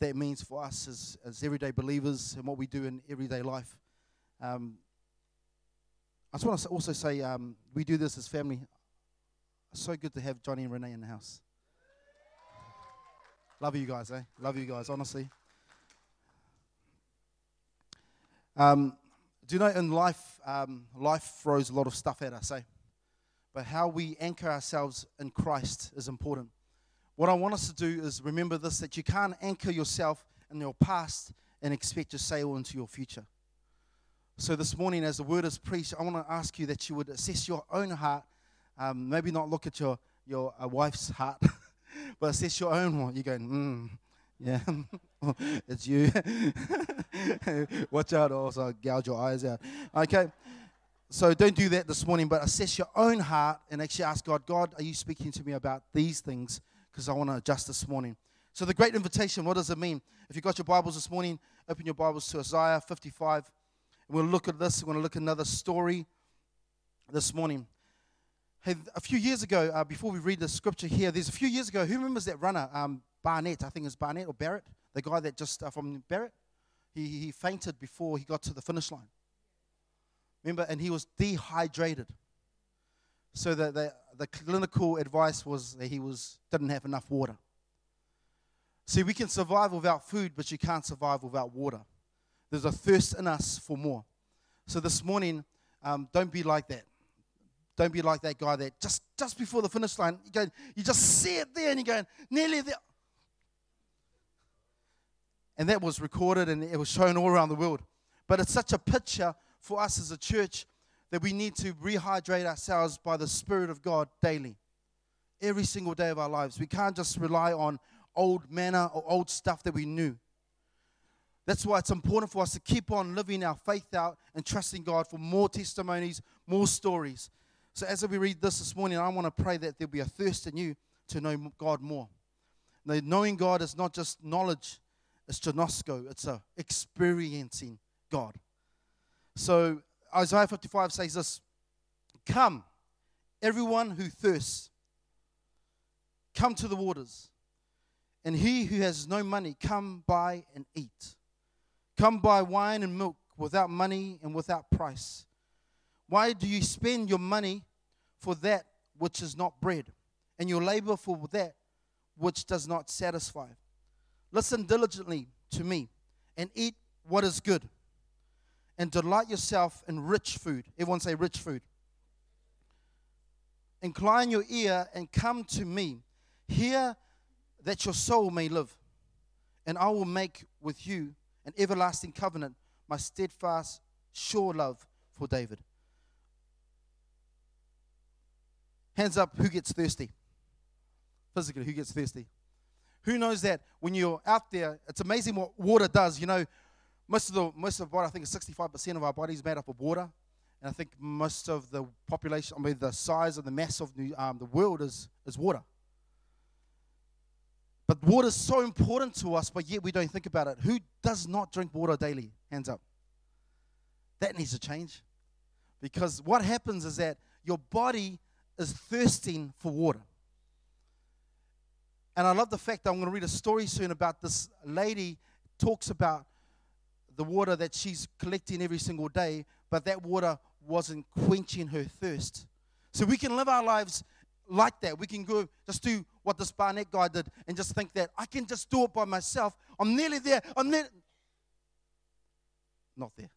that means for us as, as everyday believers and what we do in everyday life. Um, I just want to also say um, we do this as family. So good to have Johnny and Renee in the house. Love you guys, eh? Love you guys, honestly. Um, do you know in life, um, life throws a lot of stuff at us, eh? But how we anchor ourselves in Christ is important. What I want us to do is remember this that you can't anchor yourself in your past and expect to sail into your future. So, this morning, as the word is preached, I want to ask you that you would assess your own heart. Um, maybe not look at your, your uh, wife's heart, but assess your own one. You're going, mm, yeah, it's you. Watch out, also gouge your eyes out. Okay, so don't do that this morning, but assess your own heart and actually ask God, God, are you speaking to me about these things? Because I want to adjust this morning. So, the great invitation, what does it mean? If you've got your Bibles this morning, open your Bibles to Isaiah 55. We'll look at this. We're going to look at another story this morning. Hey, a few years ago, uh, before we read the scripture here, there's a few years ago, who remembers that runner, um, Barnett? I think it's Barnett or Barrett, the guy that just uh, from Barrett? He, he fainted before he got to the finish line. Remember? And he was dehydrated. So that the, the clinical advice was that he was, didn't have enough water. See, we can survive without food, but you can't survive without water. There's a thirst in us for more. So this morning, um, don't be like that. Don't be like that guy that just, just before the finish line, you, go, you just see it there and you're going, nearly there. And that was recorded and it was shown all around the world. But it's such a picture for us as a church that we need to rehydrate ourselves by the Spirit of God daily, every single day of our lives. We can't just rely on old manna or old stuff that we knew. That's why it's important for us to keep on living our faith out and trusting God for more testimonies, more stories. So, as we read this this morning, I want to pray that there'll be a thirst in you to know God more. Now, knowing God is not just knowledge, it's ginosko, it's a experiencing God. So, Isaiah 55 says this Come, everyone who thirsts, come to the waters. And he who has no money, come buy and eat. Come buy wine and milk without money and without price. Why do you spend your money for that which is not bread, and your labor for that which does not satisfy? Listen diligently to me and eat what is good and delight yourself in rich food. Everyone say rich food. Incline your ear and come to me. Hear that your soul may live, and I will make with you an everlasting covenant, my steadfast, sure love for David. Hands up, who gets thirsty? Physically, who gets thirsty? Who knows that when you're out there, it's amazing what water does. You know, most of the most of body, I think, is 65% of our body is made up of water, and I think most of the population, I mean, the size of the mass of the, um, the world is is water. But water is so important to us, but yet we don't think about it. Who does not drink water daily? Hands up. That needs to change, because what happens is that your body is thirsting for water. And I love the fact that I'm going to read a story soon about this lady talks about the water that she's collecting every single day, but that water wasn't quenching her thirst. So we can live our lives like that. We can go just do what this Barnett guy did and just think that I can just do it by myself. I'm nearly there. I'm nearly not there.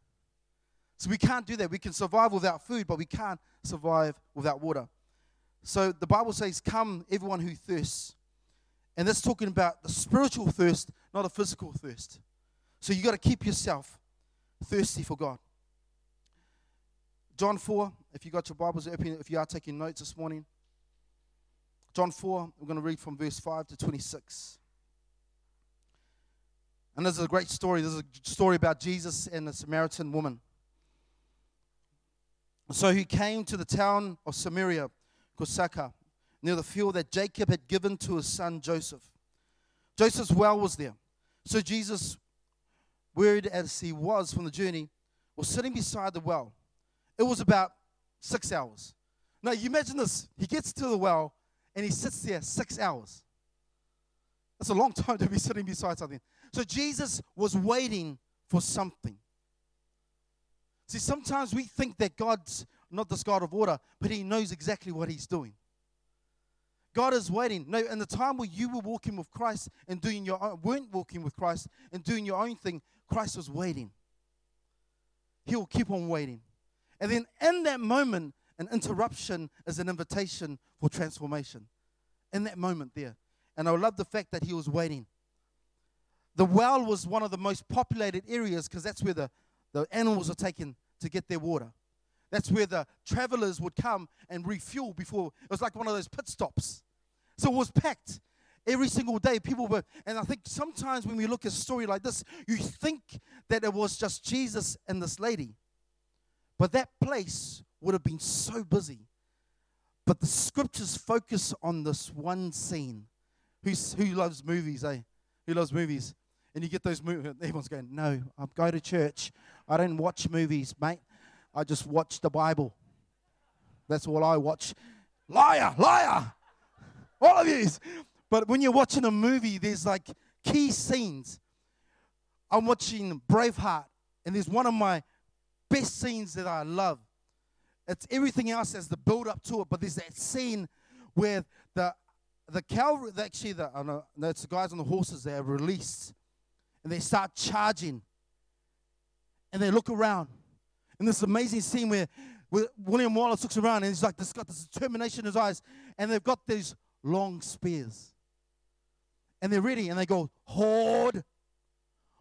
So we can't do that. We can survive without food, but we can't survive without water. So the Bible says, Come, everyone who thirsts. And that's talking about the spiritual thirst, not a physical thirst. So you got to keep yourself thirsty for God. John 4, if you got your Bibles open, if you are taking notes this morning. John 4, we're going to read from verse 5 to 26. And this is a great story. This is a story about Jesus and the Samaritan woman. So he came to the town of Samaria, Kosaka, near the field that Jacob had given to his son Joseph. Joseph's well was there. So Jesus wearied as he was from the journey, was sitting beside the well. It was about six hours. Now, you imagine this. He gets to the well and he sits there six hours. That's a long time to be sitting beside something. So Jesus was waiting for something. See, sometimes we think that God's not this God of order, but He knows exactly what He's doing. God is waiting. No, in the time where you were walking with Christ and doing your own, weren't walking with Christ and doing your own thing, Christ was waiting. He will keep on waiting. And then in that moment, an interruption is an invitation for transformation. In that moment there. And I love the fact that he was waiting. The well was one of the most populated areas because that's where the, the animals are taken to get their water. That's where the travelers would come and refuel before. It was like one of those pit stops. So it was packed every single day. People were, and I think sometimes when we look at a story like this, you think that it was just Jesus and this lady. But that place would have been so busy. But the scriptures focus on this one scene. Who's, who loves movies, eh? Who loves movies? And you get those movies, everyone's going, No, I go to church. I don't watch movies, mate. I just watch the Bible. That's all I watch. Liar, liar. All of you. But when you're watching a movie, there's like key scenes. I'm watching Braveheart, and there's one of my best scenes that I love. It's everything else as the build up to it, but there's that scene where the the cavalry, actually, the, no, it's the guys on the horses, they are released and they start charging and they look around And this amazing scene where, where William Wallace looks around and he's like, this got this determination in his eyes, and they've got these long spears. And they're ready, and they go, Horde,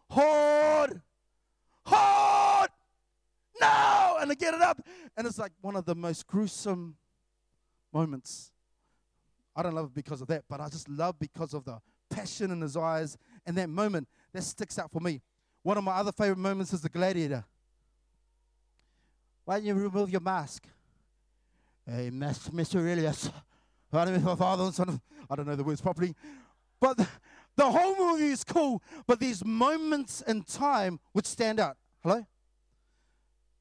Horde, Horde, no! And they get it up. And it's like one of the most gruesome moments. I don't love it because of that, but I just love because of the passion in his eyes and that moment that sticks out for me. One of my other favorite moments is the gladiator. Why don't you remove your mask? Hey, Mr. Aurelius. I don't know the words properly. But the, whole movie is cool, but these moments in time which stand out. Hello?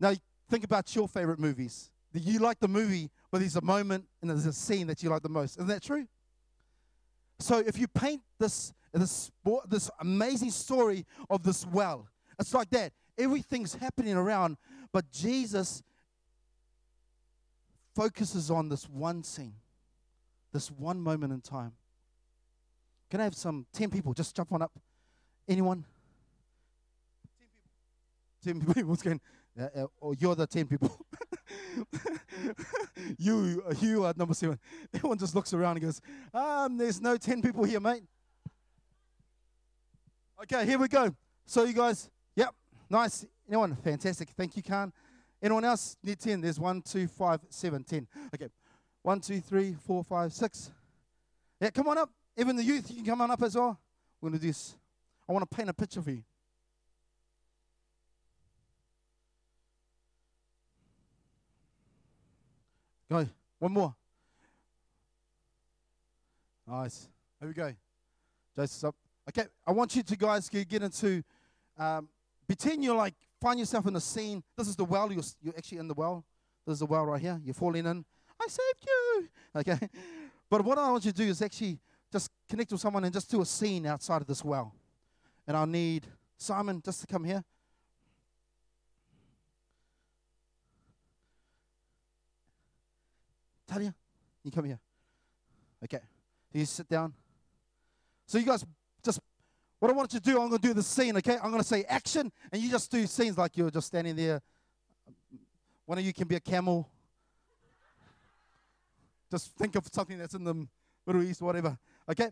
Now, think about your favorite movies. You like the movie, but there's a moment and there's a scene that you like the most. Isn't that true? So if you paint this, this, this amazing story of this well, it's like that. Everything's happening around, but Jesus focuses on this one scene, this one moment in time. Can I have some 10 people? Just jump on up. Anyone? 10 people. 10 people. Going? Uh, uh, oh, you're the 10 people. you, you are number seven. Everyone just looks around and goes, um, there's no 10 people here, mate. Okay, here we go. So, you guys, yep, nice. Anyone? Fantastic. Thank you, Khan. Anyone else need 10? There's one, two, five, seven, ten. Okay. One, two, three, four, five, six. Yeah, come on up. Even the youth, you can come on up as well. We're going to do this. I want to paint a picture for you. Go. One more. Nice. Here we go. Joseph's up. Okay, I want you to guys to get into um, pretend you're like find yourself in a scene. This is the well. You're, you're actually in the well. This is the well right here. You're falling in. I saved you. Okay. But what I want you to do is actually connect with someone and just do a scene outside of this well. And I'll need Simon just to come here. Talia, you come here. Okay. You sit down. So you guys just what I want you to do, I'm going to do the scene, okay? I'm going to say action, and you just do scenes like you're just standing there. One of you can be a camel. Just think of something that's in the Middle East, whatever, okay?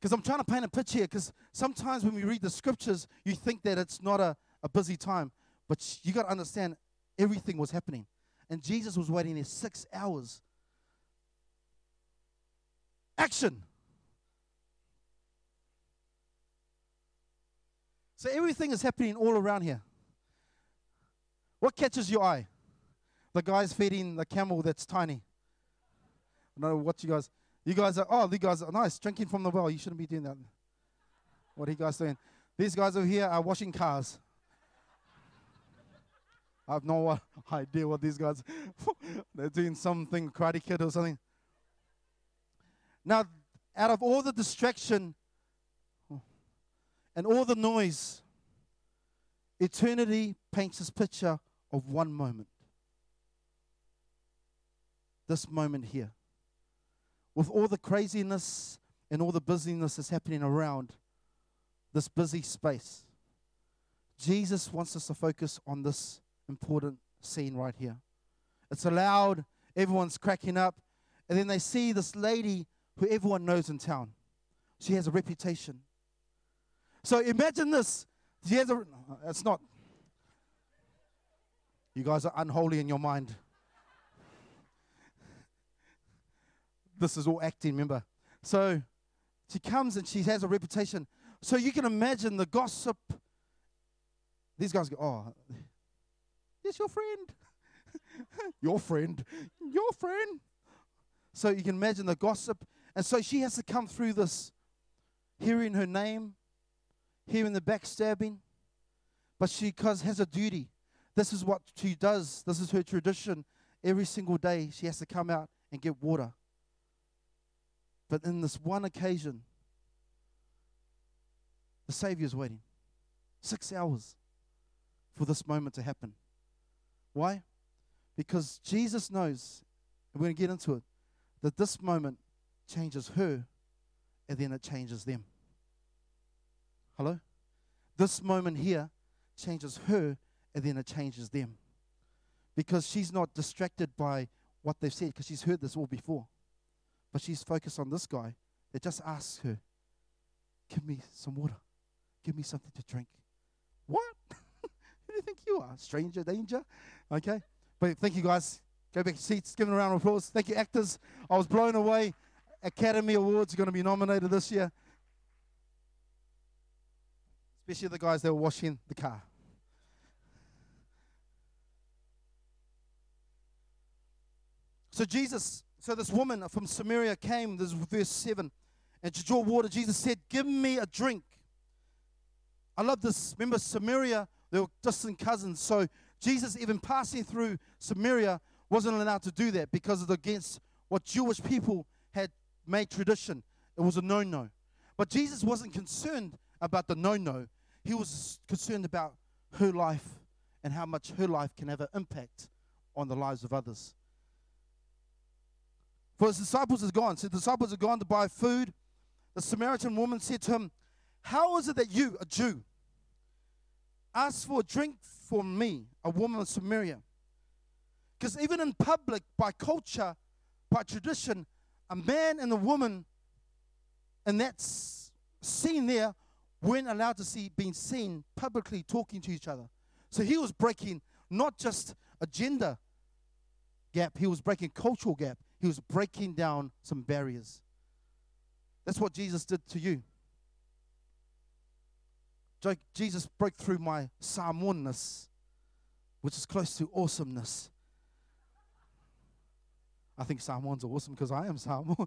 Because I'm trying to paint a picture here, because sometimes when we read the scriptures, you think that it's not a, a busy time, but you got to understand everything was happening. And Jesus was waiting there six hours. Action. So everything is happening all around here. What catches your eye? The guy's feeding the camel that's tiny. I don't know what you guys. You guys are. Oh, you guys are nice drinking from the well. You shouldn't be doing that. What are you guys doing? These guys over here are washing cars. I have no idea what these guys they're doing something karate kid or something. Now, out of all the distraction, and all the noise, eternity paints this picture of one moment. This moment here. With all the craziness and all the busyness that's happening around this busy space, Jesus wants us to focus on this important scene right here. It's loud, everyone's cracking up, and then they see this lady who everyone knows in town. She has a reputation. So imagine this. She has a, it's not, you guys are unholy in your mind. This is all acting, remember? So she comes and she has a reputation. So you can imagine the gossip. These guys go, oh, yes, your friend. your friend. Your friend. So you can imagine the gossip. And so she has to come through this, hearing her name, hearing the backstabbing. But she cause, has a duty. This is what she does. This is her tradition. Every single day, she has to come out and get water. But in this one occasion, the Savior is waiting. Six hours for this moment to happen. Why? Because Jesus knows, and we're going to get into it, that this moment changes her and then it changes them. Hello? This moment here changes her and then it changes them. Because she's not distracted by what they've said, because she's heard this all before. But she's focused on this guy that just asks her, Give me some water. Give me something to drink. What? Who do you think you are? Stranger danger? Okay. But thank you guys. Go back to seats. Give them a round of applause. Thank you, actors. I was blown away. Academy Awards are going to be nominated this year. Especially the guys that were washing the car. So Jesus, so this woman from Samaria came, this is verse 7, and to draw water, Jesus said, Give me a drink. I love this. Remember, Samaria, they were distant cousins. So Jesus, even passing through Samaria, wasn't allowed to do that because of against what Jewish people had made tradition. It was a no no. But Jesus wasn't concerned about the no no, he was concerned about her life and how much her life can have an impact on the lives of others. For his disciples had gone. So the disciples had gone to buy food. The Samaritan woman said to him, How is it that you, a Jew, ask for a drink from me, a woman of Samaria? Because even in public, by culture, by tradition, a man and a woman in that scene there weren't allowed to see being seen publicly talking to each other. So he was breaking not just a gender gap, he was breaking cultural gap. He was breaking down some barriers. That's what Jesus did to you. Jesus broke through my Samoanness, which is close to awesomeness. I think Samoans are awesome because I am Samoan.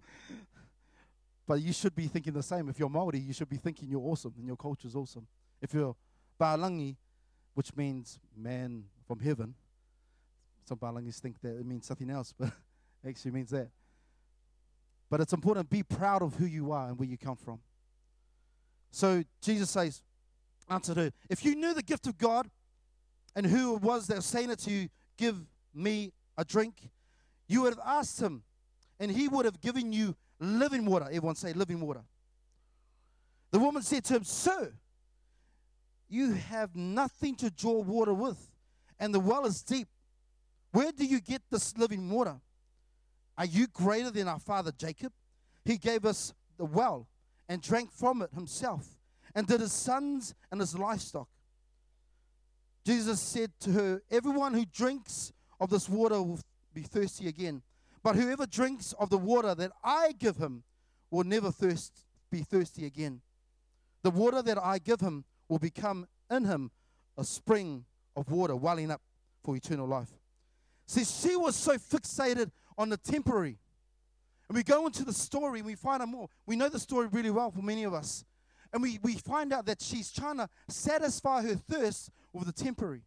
but you should be thinking the same. If you're Maori, you should be thinking you're awesome and your culture is awesome. If you're Balangi, which means man from heaven, some Balangis think that it means something else, but actually means that. But it's important to be proud of who you are and where you come from. So Jesus says, answered her, If you knew the gift of God and who it was that was saying it to you, give me a drink, you would have asked him, and he would have given you living water. Everyone say living water. The woman said to him, Sir, you have nothing to draw water with, and the well is deep. Where do you get this living water? Are you greater than our father Jacob? He gave us the well and drank from it himself, and did his sons and his livestock. Jesus said to her, Everyone who drinks of this water will be thirsty again. But whoever drinks of the water that I give him will never thirst, be thirsty again. The water that I give him will become in him a spring of water welling up for eternal life. See, she was so fixated on the temporary. And we go into the story and we find out more. We know the story really well for many of us. And we, we find out that she's trying to satisfy her thirst with the temporary.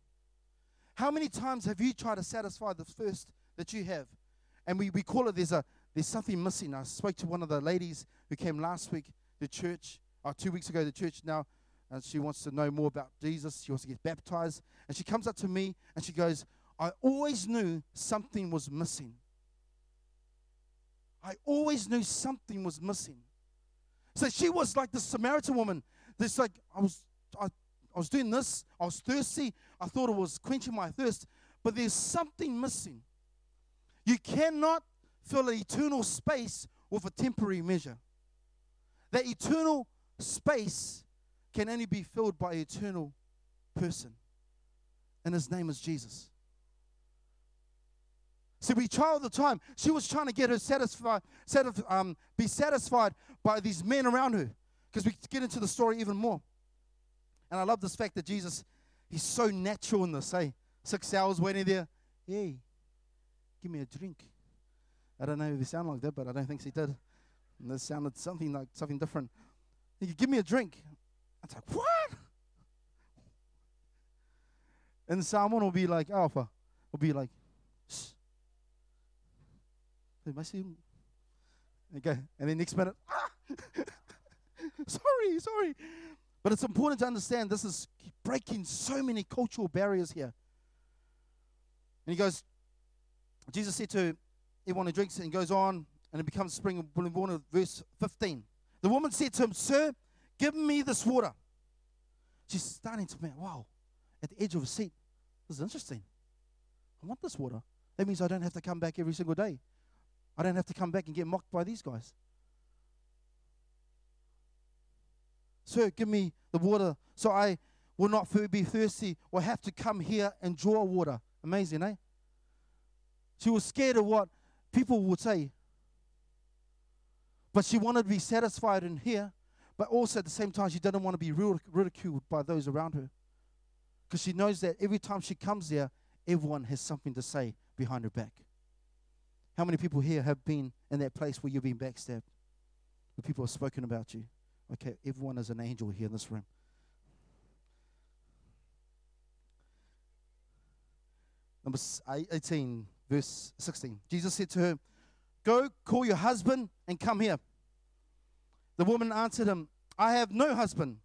How many times have you tried to satisfy the thirst that you have? And we, we call it there's, a, there's something missing. I spoke to one of the ladies who came last week to church, or uh, two weeks ago to church now, and she wants to know more about Jesus. She wants to get baptized. And she comes up to me and she goes, I always knew something was missing. I always knew something was missing. So she was like the Samaritan woman. This like I was I, I was doing this, I was thirsty, I thought it was quenching my thirst, but there's something missing. You cannot fill an eternal space with a temporary measure. That eternal space can only be filled by an eternal person. And his name is Jesus. See, we try all the time. She was trying to get her satisfied, um, be satisfied by these men around her. Because we get into the story even more. And I love this fact that Jesus, he's so natural in this, hey? Six hours waiting there. Hey, give me a drink. I don't know if he sounded like that, but I don't think he did. And this sounded something like something different. He could give me a drink. I was like, what? And someone will be like, Alpha, will be like, Shh. I seeing? Okay. And then next minute, ah! sorry, sorry. But it's important to understand this is breaking so many cultural barriers here. And he goes, Jesus said to everyone who drinks and goes on, and it becomes spring of water, verse 15. The woman said to him, Sir, give me this water. She's starting to think, wow, at the edge of a seat. This is interesting. I want this water. That means I don't have to come back every single day. I don't have to come back and get mocked by these guys. Sir, give me the water so I will not be thirsty or have to come here and draw water. Amazing, eh? She was scared of what people would say. But she wanted to be satisfied in here, but also at the same time, she didn't want to be ridiculed by those around her. Because she knows that every time she comes there, everyone has something to say behind her back. How many people here have been in that place where you've been backstabbed? Where people have spoken about you? Okay, everyone is an angel here in this room. Number 18, verse 16. Jesus said to her, Go, call your husband and come here. The woman answered him, I have no husband.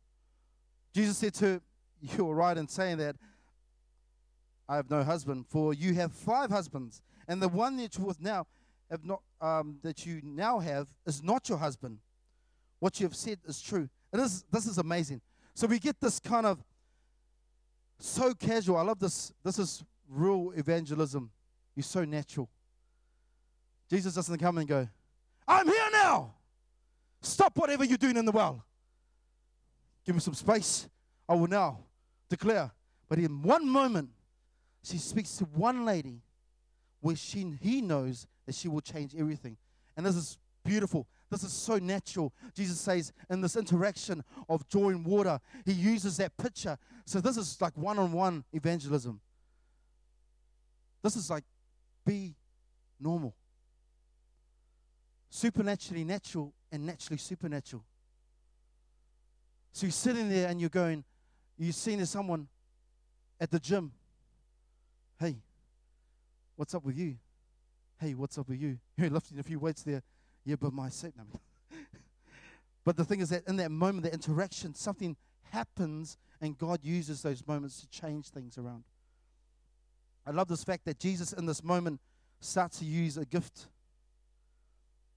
Jesus said to her, You are right in saying that I have no husband, for you have five husbands, and the one that with now have not um, that you now have is not your husband. What you have said is true. It is this is amazing. So we get this kind of so casual. I love this. This is real evangelism. You're so natural. Jesus doesn't come and go, I'm here now. Stop whatever you're doing in the world. Give me some space. I will now declare. But in one moment, she speaks to one lady where she, he knows that she will change everything. And this is beautiful. This is so natural. Jesus says in this interaction of drawing water, he uses that picture. So this is like one on one evangelism. This is like be normal. Supernaturally natural and naturally supernatural. So you're sitting there and you're going, you're seeing someone at the gym. Hey, what's up with you? Hey, what's up with you? You're lifting a few weights there. Yeah, but my. No. but the thing is that in that moment, that interaction, something happens and God uses those moments to change things around. I love this fact that Jesus, in this moment, starts to use a gift.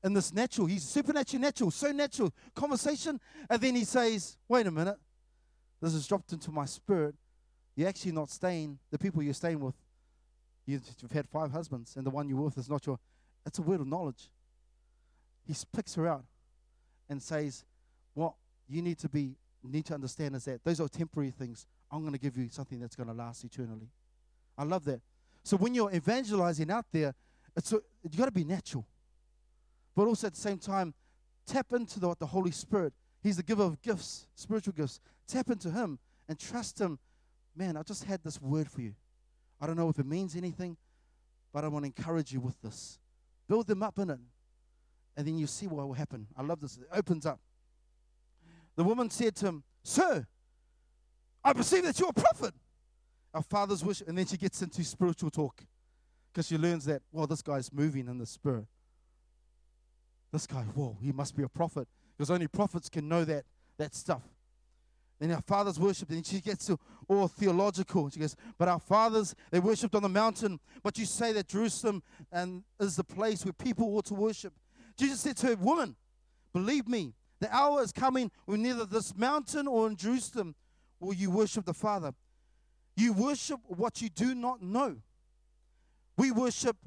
In this natural, he's supernatural, natural, so natural conversation. And then he says, Wait a minute, this has dropped into my spirit. You're actually not staying, the people you're staying with, you've had five husbands, and the one you're with is not your. It's a word of knowledge. He picks her out and says, What you need to be, need to understand is that those are temporary things. I'm going to give you something that's going to last eternally. I love that. So when you're evangelizing out there, it's you got to be natural, but also at the same time, tap into the, the Holy Spirit. He's the giver of gifts, spiritual gifts. Tap into Him and trust Him. Man, I just had this word for you. I don't know if it means anything, but I want to encourage you with this. Build them up in it, and then you see what will happen. I love this. It opens up. The woman said to him, Sir, I perceive that you're a prophet our father's wish, and then she gets into spiritual talk because she learns that, well, this guy's moving in the spirit. This guy, whoa, he must be a prophet because only prophets can know that, that stuff. Then our fathers worshipped. And she gets to all theological. She goes, But our fathers, they worshipped on the mountain. But you say that Jerusalem and is the place where people ought to worship. Jesus said to her, Woman, believe me, the hour is coming when neither this mountain or in Jerusalem will you worship the Father. You worship what you do not know. We worship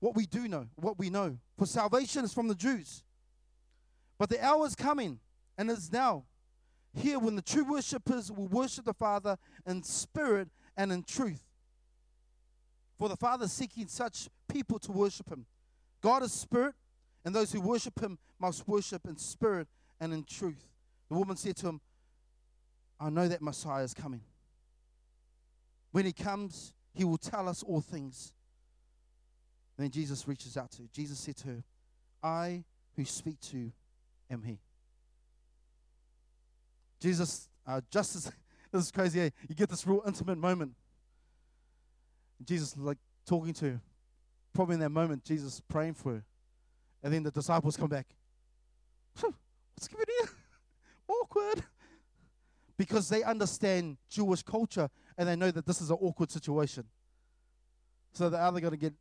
what we do know, what we know. For salvation is from the Jews. But the hour is coming, and is now, here when the true worshippers will worship the Father in spirit and in truth. For the Father is seeking such people to worship Him. God is spirit, and those who worship Him must worship in spirit and in truth. The woman said to him, I know that Messiah is coming. When he comes, he will tell us all things. And then Jesus reaches out to her. Jesus said to her, I who speak to you am he. Jesus, uh, just as this is crazy, eh? you get this real intimate moment. Jesus, like talking to her. Probably in that moment, Jesus praying for her. And then the disciples come back. What's going on? Awkward. Because they understand Jewish culture and they know that this is an awkward situation. So they're either going to get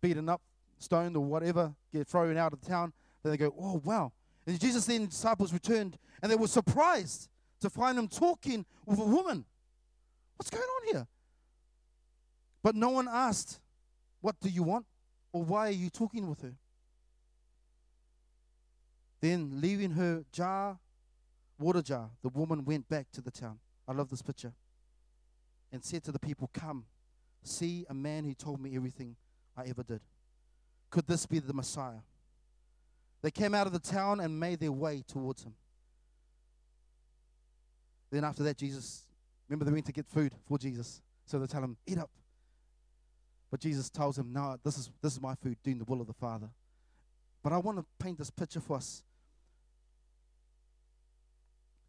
beaten up, stoned, or whatever, get thrown out of the town. Then they go, oh, wow. And Jesus then the disciples returned and they were surprised to find him talking with a woman. What's going on here? But no one asked, What do you want? Or why are you talking with her? Then, leaving her jar, water jar, the woman went back to the town. I love this picture. And said to the people, Come, see a man who told me everything I ever did. Could this be the Messiah? They came out of the town and made their way towards him. Then after that, Jesus, remember they went to get food for Jesus. So they tell him, eat up. But Jesus tells him, no, this is, this is my food, doing the will of the Father. But I want to paint this picture for us.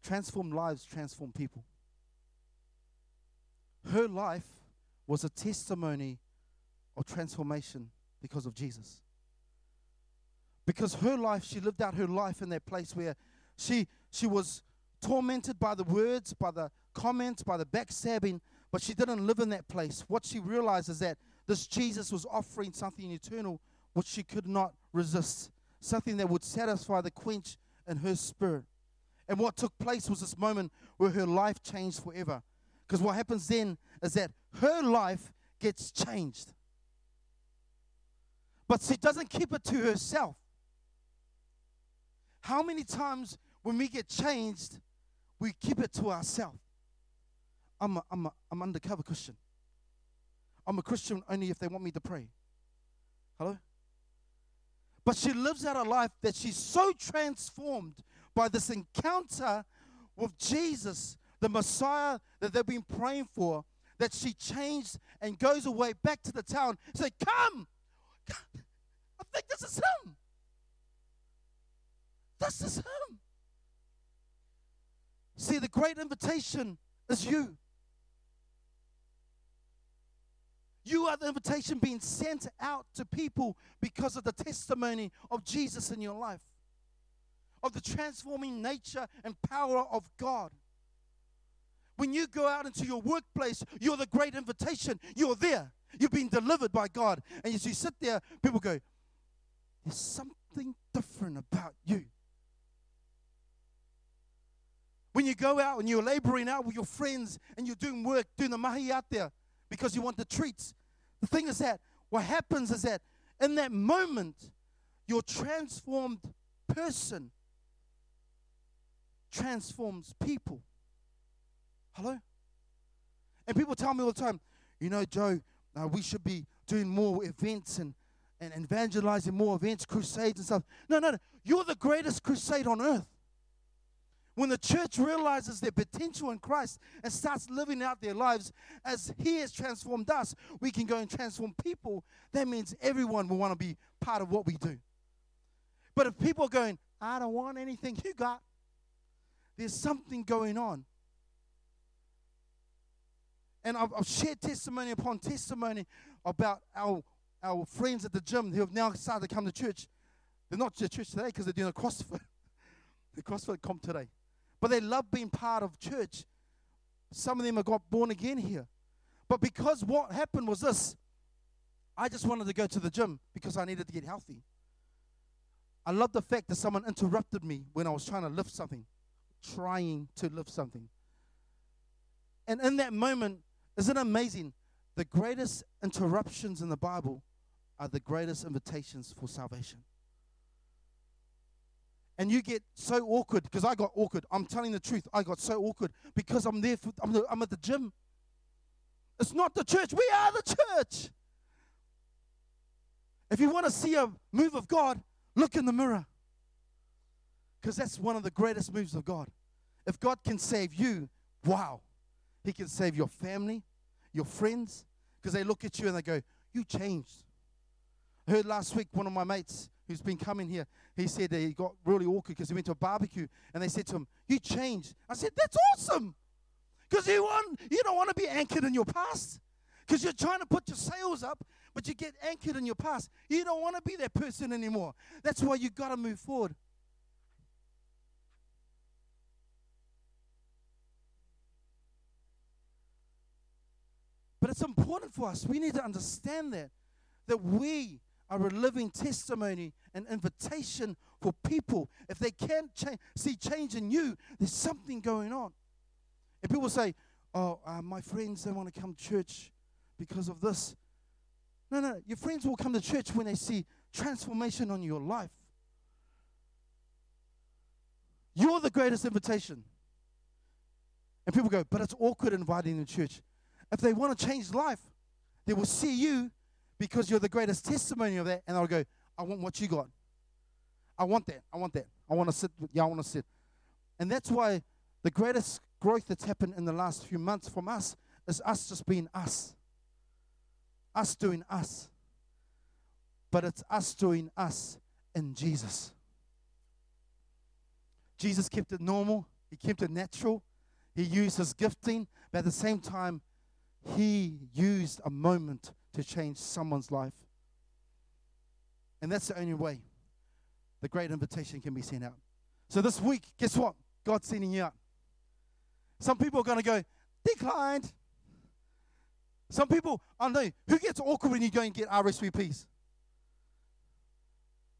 Transform lives, transform people. Her life was a testimony of transformation because of Jesus. Because her life, she lived out her life in that place where she, she was tormented by the words, by the comments, by the backstabbing, but she didn't live in that place. What she realized is that this Jesus was offering something eternal which she could not resist, something that would satisfy the quench in her spirit. And what took place was this moment where her life changed forever. Because what happens then is that her life gets changed. But she doesn't keep it to herself. How many times when we get changed, we keep it to ourselves? I'm, a, I'm, a, I'm undercover Christian. I'm a Christian only if they want me to pray. Hello? But she lives out a life that she's so transformed by this encounter with Jesus, the Messiah that they've been praying for, that she changed and goes away back to the town. Say, come! I think this is him. This is him. See, the great invitation is you. You are the invitation being sent out to people because of the testimony of Jesus in your life, of the transforming nature and power of God. When you go out into your workplace, you're the great invitation. You're there. You've been delivered by God. And as you sit there, people go, There's something different about you. When you go out and you're laboring out with your friends and you're doing work, doing the mahi out there because you want the treats, the thing is that what happens is that in that moment, your transformed person transforms people. Hello? And people tell me all the time, you know, Joe, uh, we should be doing more events and, and evangelizing more events, crusades and stuff. No, no, no. You're the greatest crusade on earth. When the church realizes their potential in Christ and starts living out their lives as He has transformed us, we can go and transform people. That means everyone will want to be part of what we do. But if people are going, I don't want anything you got, there's something going on. And I've, I've shared testimony upon testimony about our, our friends at the gym who have now started to come to church. They're not to church today because they're doing a CrossFit. the CrossFit comp today. But they love being part of church. Some of them have got born again here. But because what happened was this I just wanted to go to the gym because I needed to get healthy. I love the fact that someone interrupted me when I was trying to lift something, trying to lift something. And in that moment, isn't it amazing? The greatest interruptions in the Bible are the greatest invitations for salvation. And you get so awkward because I got awkward. I'm telling the truth. I got so awkward because I'm there. For, I'm, the, I'm at the gym. It's not the church. We are the church. If you want to see a move of God, look in the mirror. Because that's one of the greatest moves of God. If God can save you, wow. He can save your family, your friends, because they look at you and they go, You changed. I heard last week one of my mates who's been coming here, he said that he got really awkward because he went to a barbecue and they said to him, You changed. I said, That's awesome. Because you, want, you don't want to be anchored in your past. Because you're trying to put your sails up, but you get anchored in your past. You don't want to be that person anymore. That's why you got to move forward. But it's important for us. We need to understand that. That we are a living testimony and invitation for people. If they can't see change in you, there's something going on. And people say, Oh, uh, my friends don't want to come to church because of this. No, no, your friends will come to church when they see transformation on your life. You're the greatest invitation. And people go, but it's awkward inviting them to church. If they want to change life, they will see you because you're the greatest testimony of that, and I'll go, I want what you got. I want that. I want that. I want to sit. Yeah, I want to sit. And that's why the greatest growth that's happened in the last few months from us is us just being us. Us doing us. But it's us doing us in Jesus. Jesus kept it normal, He kept it natural. He used His gifting, but at the same time, He used a moment to change someone's life. And that's the only way the great invitation can be sent out. So this week, guess what? God's sending you out. Some people are going to go, declined. Some people, I know, who gets awkward when you go and get RSVPs?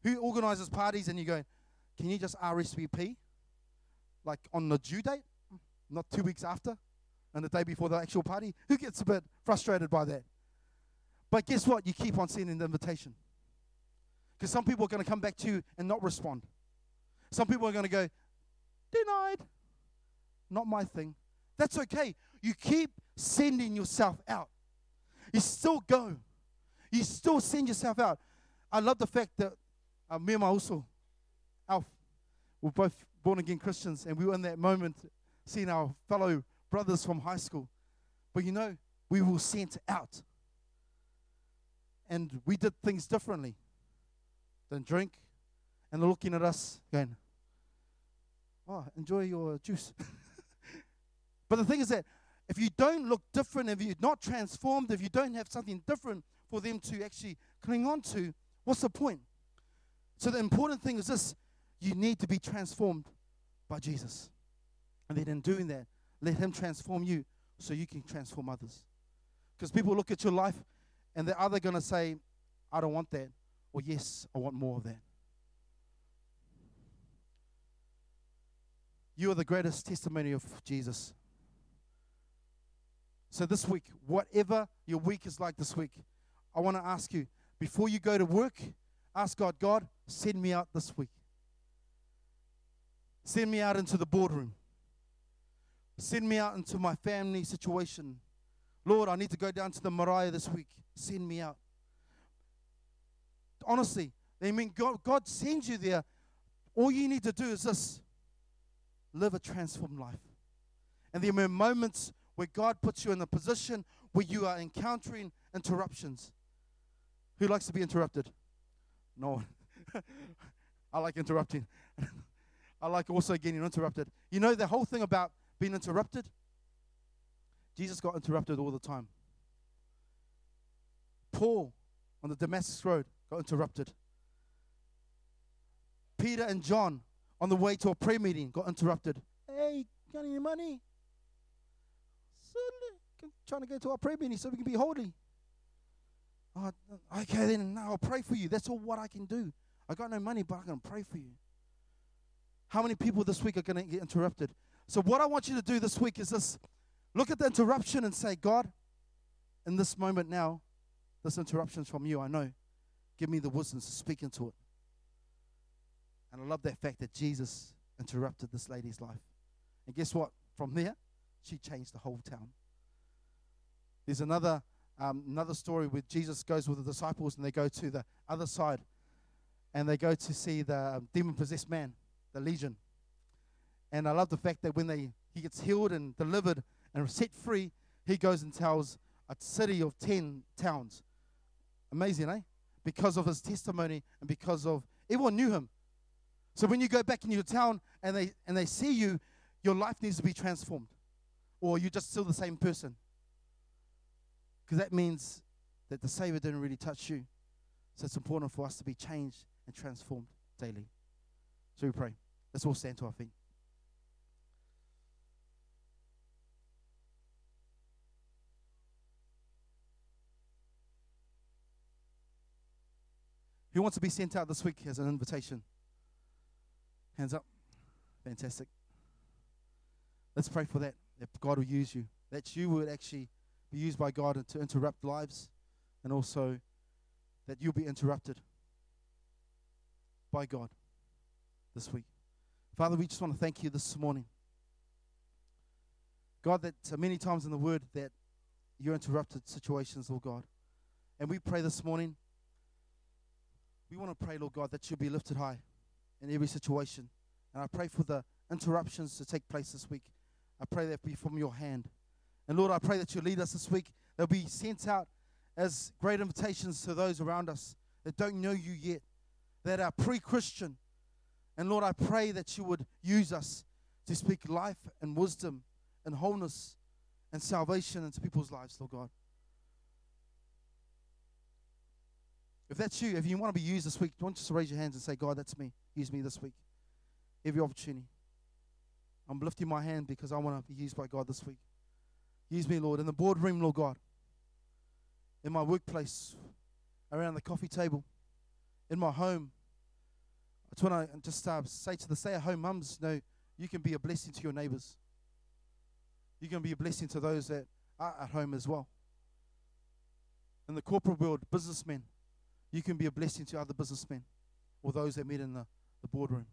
Who organizes parties and you go, can you just RSVP? Like on the due date, not two weeks after, and the day before the actual party? Who gets a bit frustrated by that? But guess what? You keep on sending the invitation. Because some people are going to come back to you and not respond. Some people are going to go, denied. Not my thing. That's okay. You keep sending yourself out. You still go. You still send yourself out. I love the fact that uh, me and my also, Alf, were both born again Christians, and we were in that moment seeing our fellow brothers from high school. But you know, we were sent out. And we did things differently than drink. And looking at us going, Oh, enjoy your juice. but the thing is that if you don't look different, if you're not transformed, if you don't have something different for them to actually cling on to, what's the point? So the important thing is this you need to be transformed by Jesus. And then in doing that, let Him transform you so you can transform others. Because people look at your life and they're either going to say, I don't want that, or yes, I want more of that. You are the greatest testimony of Jesus. So, this week, whatever your week is like this week, I want to ask you before you go to work, ask God, God, send me out this week. Send me out into the boardroom. Send me out into my family situation. Lord, I need to go down to the marae this week. Send me out. Honestly, I mean, God, God sends you there. All you need to do is this live a transformed life. And there are moments where God puts you in a position where you are encountering interruptions. Who likes to be interrupted? No one. I like interrupting. I like also getting interrupted. You know the whole thing about being interrupted? Jesus got interrupted all the time. Paul on the Damascus Road got interrupted. Peter and John on the way to a prayer meeting got interrupted. Hey, got any money? Certainly. Trying to go to our prayer meeting so we can be holy. Oh, okay, then I'll pray for you. That's all what I can do. I got no money, but I'm going to pray for you. How many people this week are going to get interrupted? So, what I want you to do this week is this look at the interruption and say, God, in this moment now, this interruption is from you, I know. Give me the wisdom to speak into it. And I love that fact that Jesus interrupted this lady's life. And guess what? From there, she changed the whole town. There's another um, another story where Jesus goes with the disciples and they go to the other side and they go to see the um, demon possessed man, the legion. And I love the fact that when they he gets healed and delivered and set free, he goes and tells a city of 10 towns. Amazing, eh? Because of his testimony and because of everyone knew him. So when you go back in your town and they and they see you, your life needs to be transformed. Or you're just still the same person. Because that means that the Savior didn't really touch you. So it's important for us to be changed and transformed daily. So we pray. Let's all stand to our feet. Who wants to be sent out this week as an invitation? Hands up. Fantastic. Let's pray for that. That God will use you. That you would actually be used by God to interrupt lives and also that you'll be interrupted by God this week. Father, we just want to thank you this morning. God, that many times in the Word that you're interrupted situations, Lord God. And we pray this morning, we want to pray, Lord God, that you'll be lifted high in every situation. And I pray for the interruptions to take place this week. I pray that be from your hand. And Lord, I pray that you lead us this week. They'll be sent out as great invitations to those around us that don't know you yet, that are pre Christian. And Lord, I pray that you would use us to speak life and wisdom and wholeness and salvation into people's lives, Lord God. If that's you, if you want to be used this week, don't just raise your hands and say, God, that's me. Use me this week. Every opportunity. I'm lifting my hand because I want to be used by God this week. Use me, Lord, in the boardroom, Lord God, in my workplace, around the coffee table, in my home. That's when I just uh, say to the stay at home mums, no, you can be a blessing to your neighbors. You can be a blessing to those that are at home as well. In the corporate world, businessmen, you can be a blessing to other businessmen or those that meet in the, the boardroom.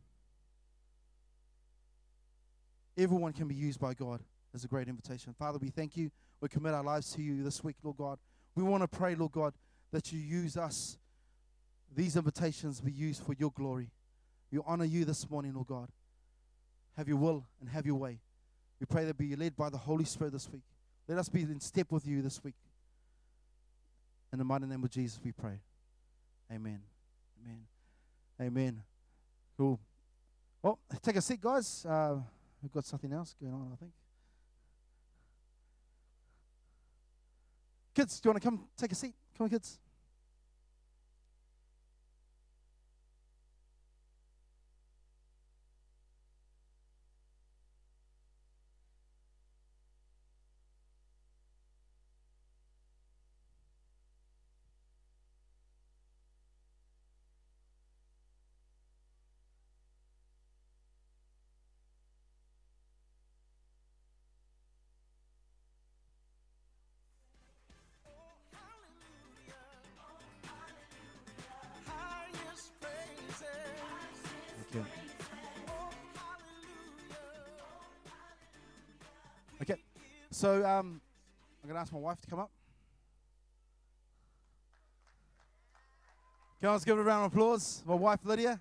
Everyone can be used by God as a great invitation. Father, we thank you. We commit our lives to you this week, Lord God. We want to pray, Lord God, that you use us. These invitations be used for your glory. We honor you this morning, Lord God. Have your will and have your way. We pray that we be led by the Holy Spirit this week. Let us be in step with you this week. In the mighty name of Jesus, we pray. Amen. Amen. Amen. Cool. Well, take a seat, guys. Uh, we've got something else going on, I think. Kids, do you want to come take a seat? Come on, kids. Okay, so um, I'm going to ask my wife to come up. Can I just give a round of applause? My wife, Lydia.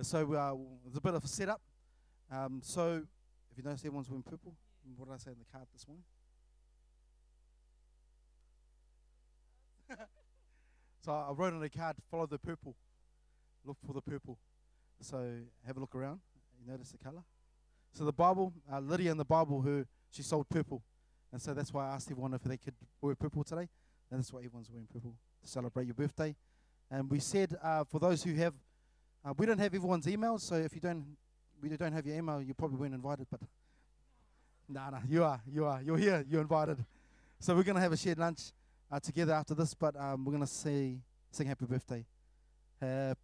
So uh, there's a bit of a setup. Um, so if you notice, everyone's wearing purple. What did I say in the card this morning? So I wrote on a card, follow the purple. Look for the purple. So have a look around. You notice the color? So the Bible, uh, Lydia in the Bible, her, she sold purple. And so that's why I asked everyone if they could wear purple today. And that's why everyone's wearing purple to celebrate your birthday. And we said uh, for those who have, uh, we don't have everyone's emails. So if you don't, we don't have your email, you probably weren't invited. But no, nah, no, nah, you are, you are, you're here, you're invited. So we're gonna have a shared lunch uh, together after this, but um, we're going to sing Happy Birthday. Happy